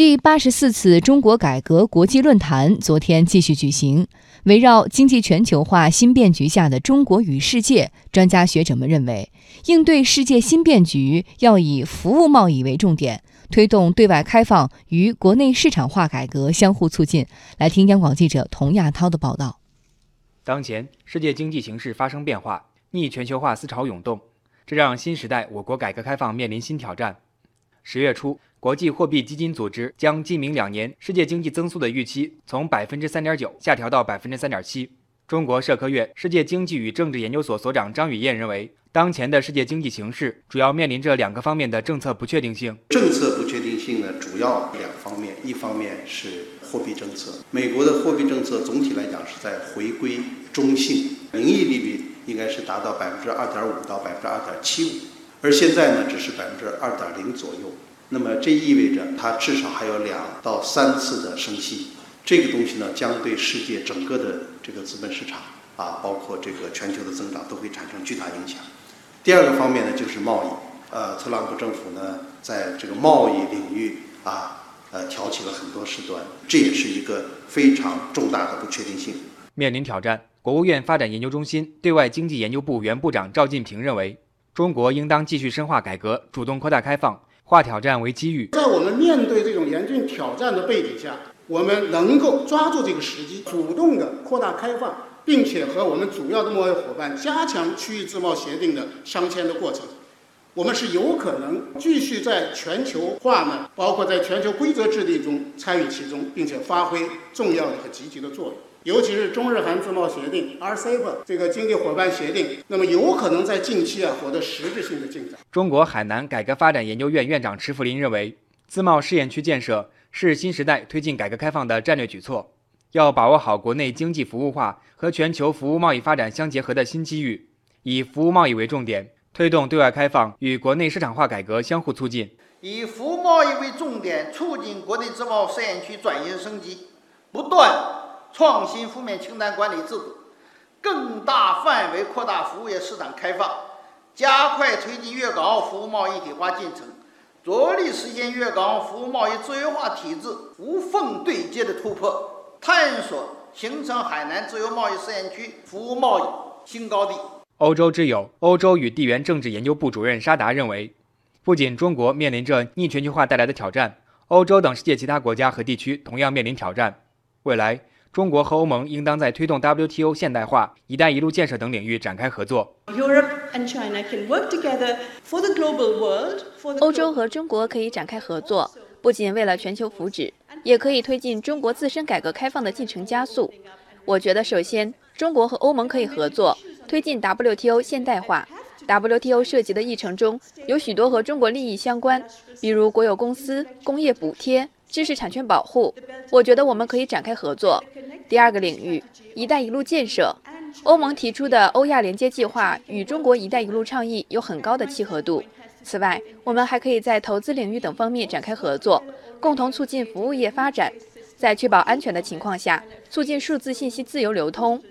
第八十四次中国改革国际论坛昨天继续举行。围绕经济全球化新变局下的中国与世界，专家学者们认为，应对世界新变局要以服务贸易为重点，推动对外开放与国内市场化改革相互促进。来听央广记者童亚涛的报道。当前世界经济形势发生变化，逆全球化思潮涌动，这让新时代我国改革开放面临新挑战。十月初。国际货币基金组织将今明两年世界经济增速的预期从百分之三点九下调到百分之三点七。中国社科院世界经济与政治研究所所长张宇燕认为，当前的世界经济形势主要面临着两个方面的政策不确定性。政策不确定性呢，主要两方面，一方面是货币政策，美国的货币政策总体来讲是在回归中性，名义利率应该是达到百分之二点五到百分之二点七五，而现在呢，只是百分之二点零左右。那么这意味着它至少还有两到三次的升息，这个东西呢将对世界整个的这个资本市场啊，包括这个全球的增长都会产生巨大影响。第二个方面呢就是贸易，呃，特朗普政府呢在这个贸易领域啊，呃，挑起了很多事端，这也是一个非常重大的不确定性。面临挑战，国务院发展研究中心对外经济研究部原部长赵进平认为，中国应当继续深化改革，主动扩大开放。化挑战为机遇，在我们面对这种严峻挑战的背景下，我们能够抓住这个时机，主动的扩大开放，并且和我们主要的贸易伙伴加强区域自贸协定的商签的过程，我们是有可能继续在全球化呢，包括在全球规则制定中参与其中，并且发挥重要的和积极的作用。尤其是中日韩自贸协定 （RCEP） 这个经济伙伴协定，那么有可能在近期啊获得实质性的进展。中国海南改革发展研究院院长池福林认为，自贸试验区建设是新时代推进改革开放的战略举措，要把握好国内经济服务化和全球服务贸易发展相结合的新机遇，以服务贸易为重点，推动对外开放与国内市场化改革相互促进。以服务贸易为重点，促进国内自贸试验区转型升级，不断。创新负面清单管理制度，更大范围扩大服务业市场开放，加快推进粤港澳服务贸易一体化进程，着力实现粤港澳服务贸易自由化体制无缝对接的突破，探索形成海南自由贸易试验区服务贸易新高地。欧洲之友欧洲与地缘政治研究部主任沙达认为，不仅中国面临着逆全球化带来的挑战，欧洲等世界其他国家和地区同样面临挑战，未来。中国和欧盟应当在推动 WTO 现代化、一带一路建设等领域展开合作。欧洲和中国可以展开合作，不仅为了全球福祉，也可以推进中国自身改革开放的进程加速。我觉得，首先，中国和欧盟可以合作，推进 WTO 现代化。WTO 涉及的议程中有许多和中国利益相关，比如国有公司、工业补贴。知识产权保护，我觉得我们可以展开合作。第二个领域，“一带一路”建设，欧盟提出的欧亚连接计划与中国“一带一路”倡议有很高的契合度。此外，我们还可以在投资领域等方面展开合作，共同促进服务业发展，在确保安全的情况下，促进数字信息自由流通。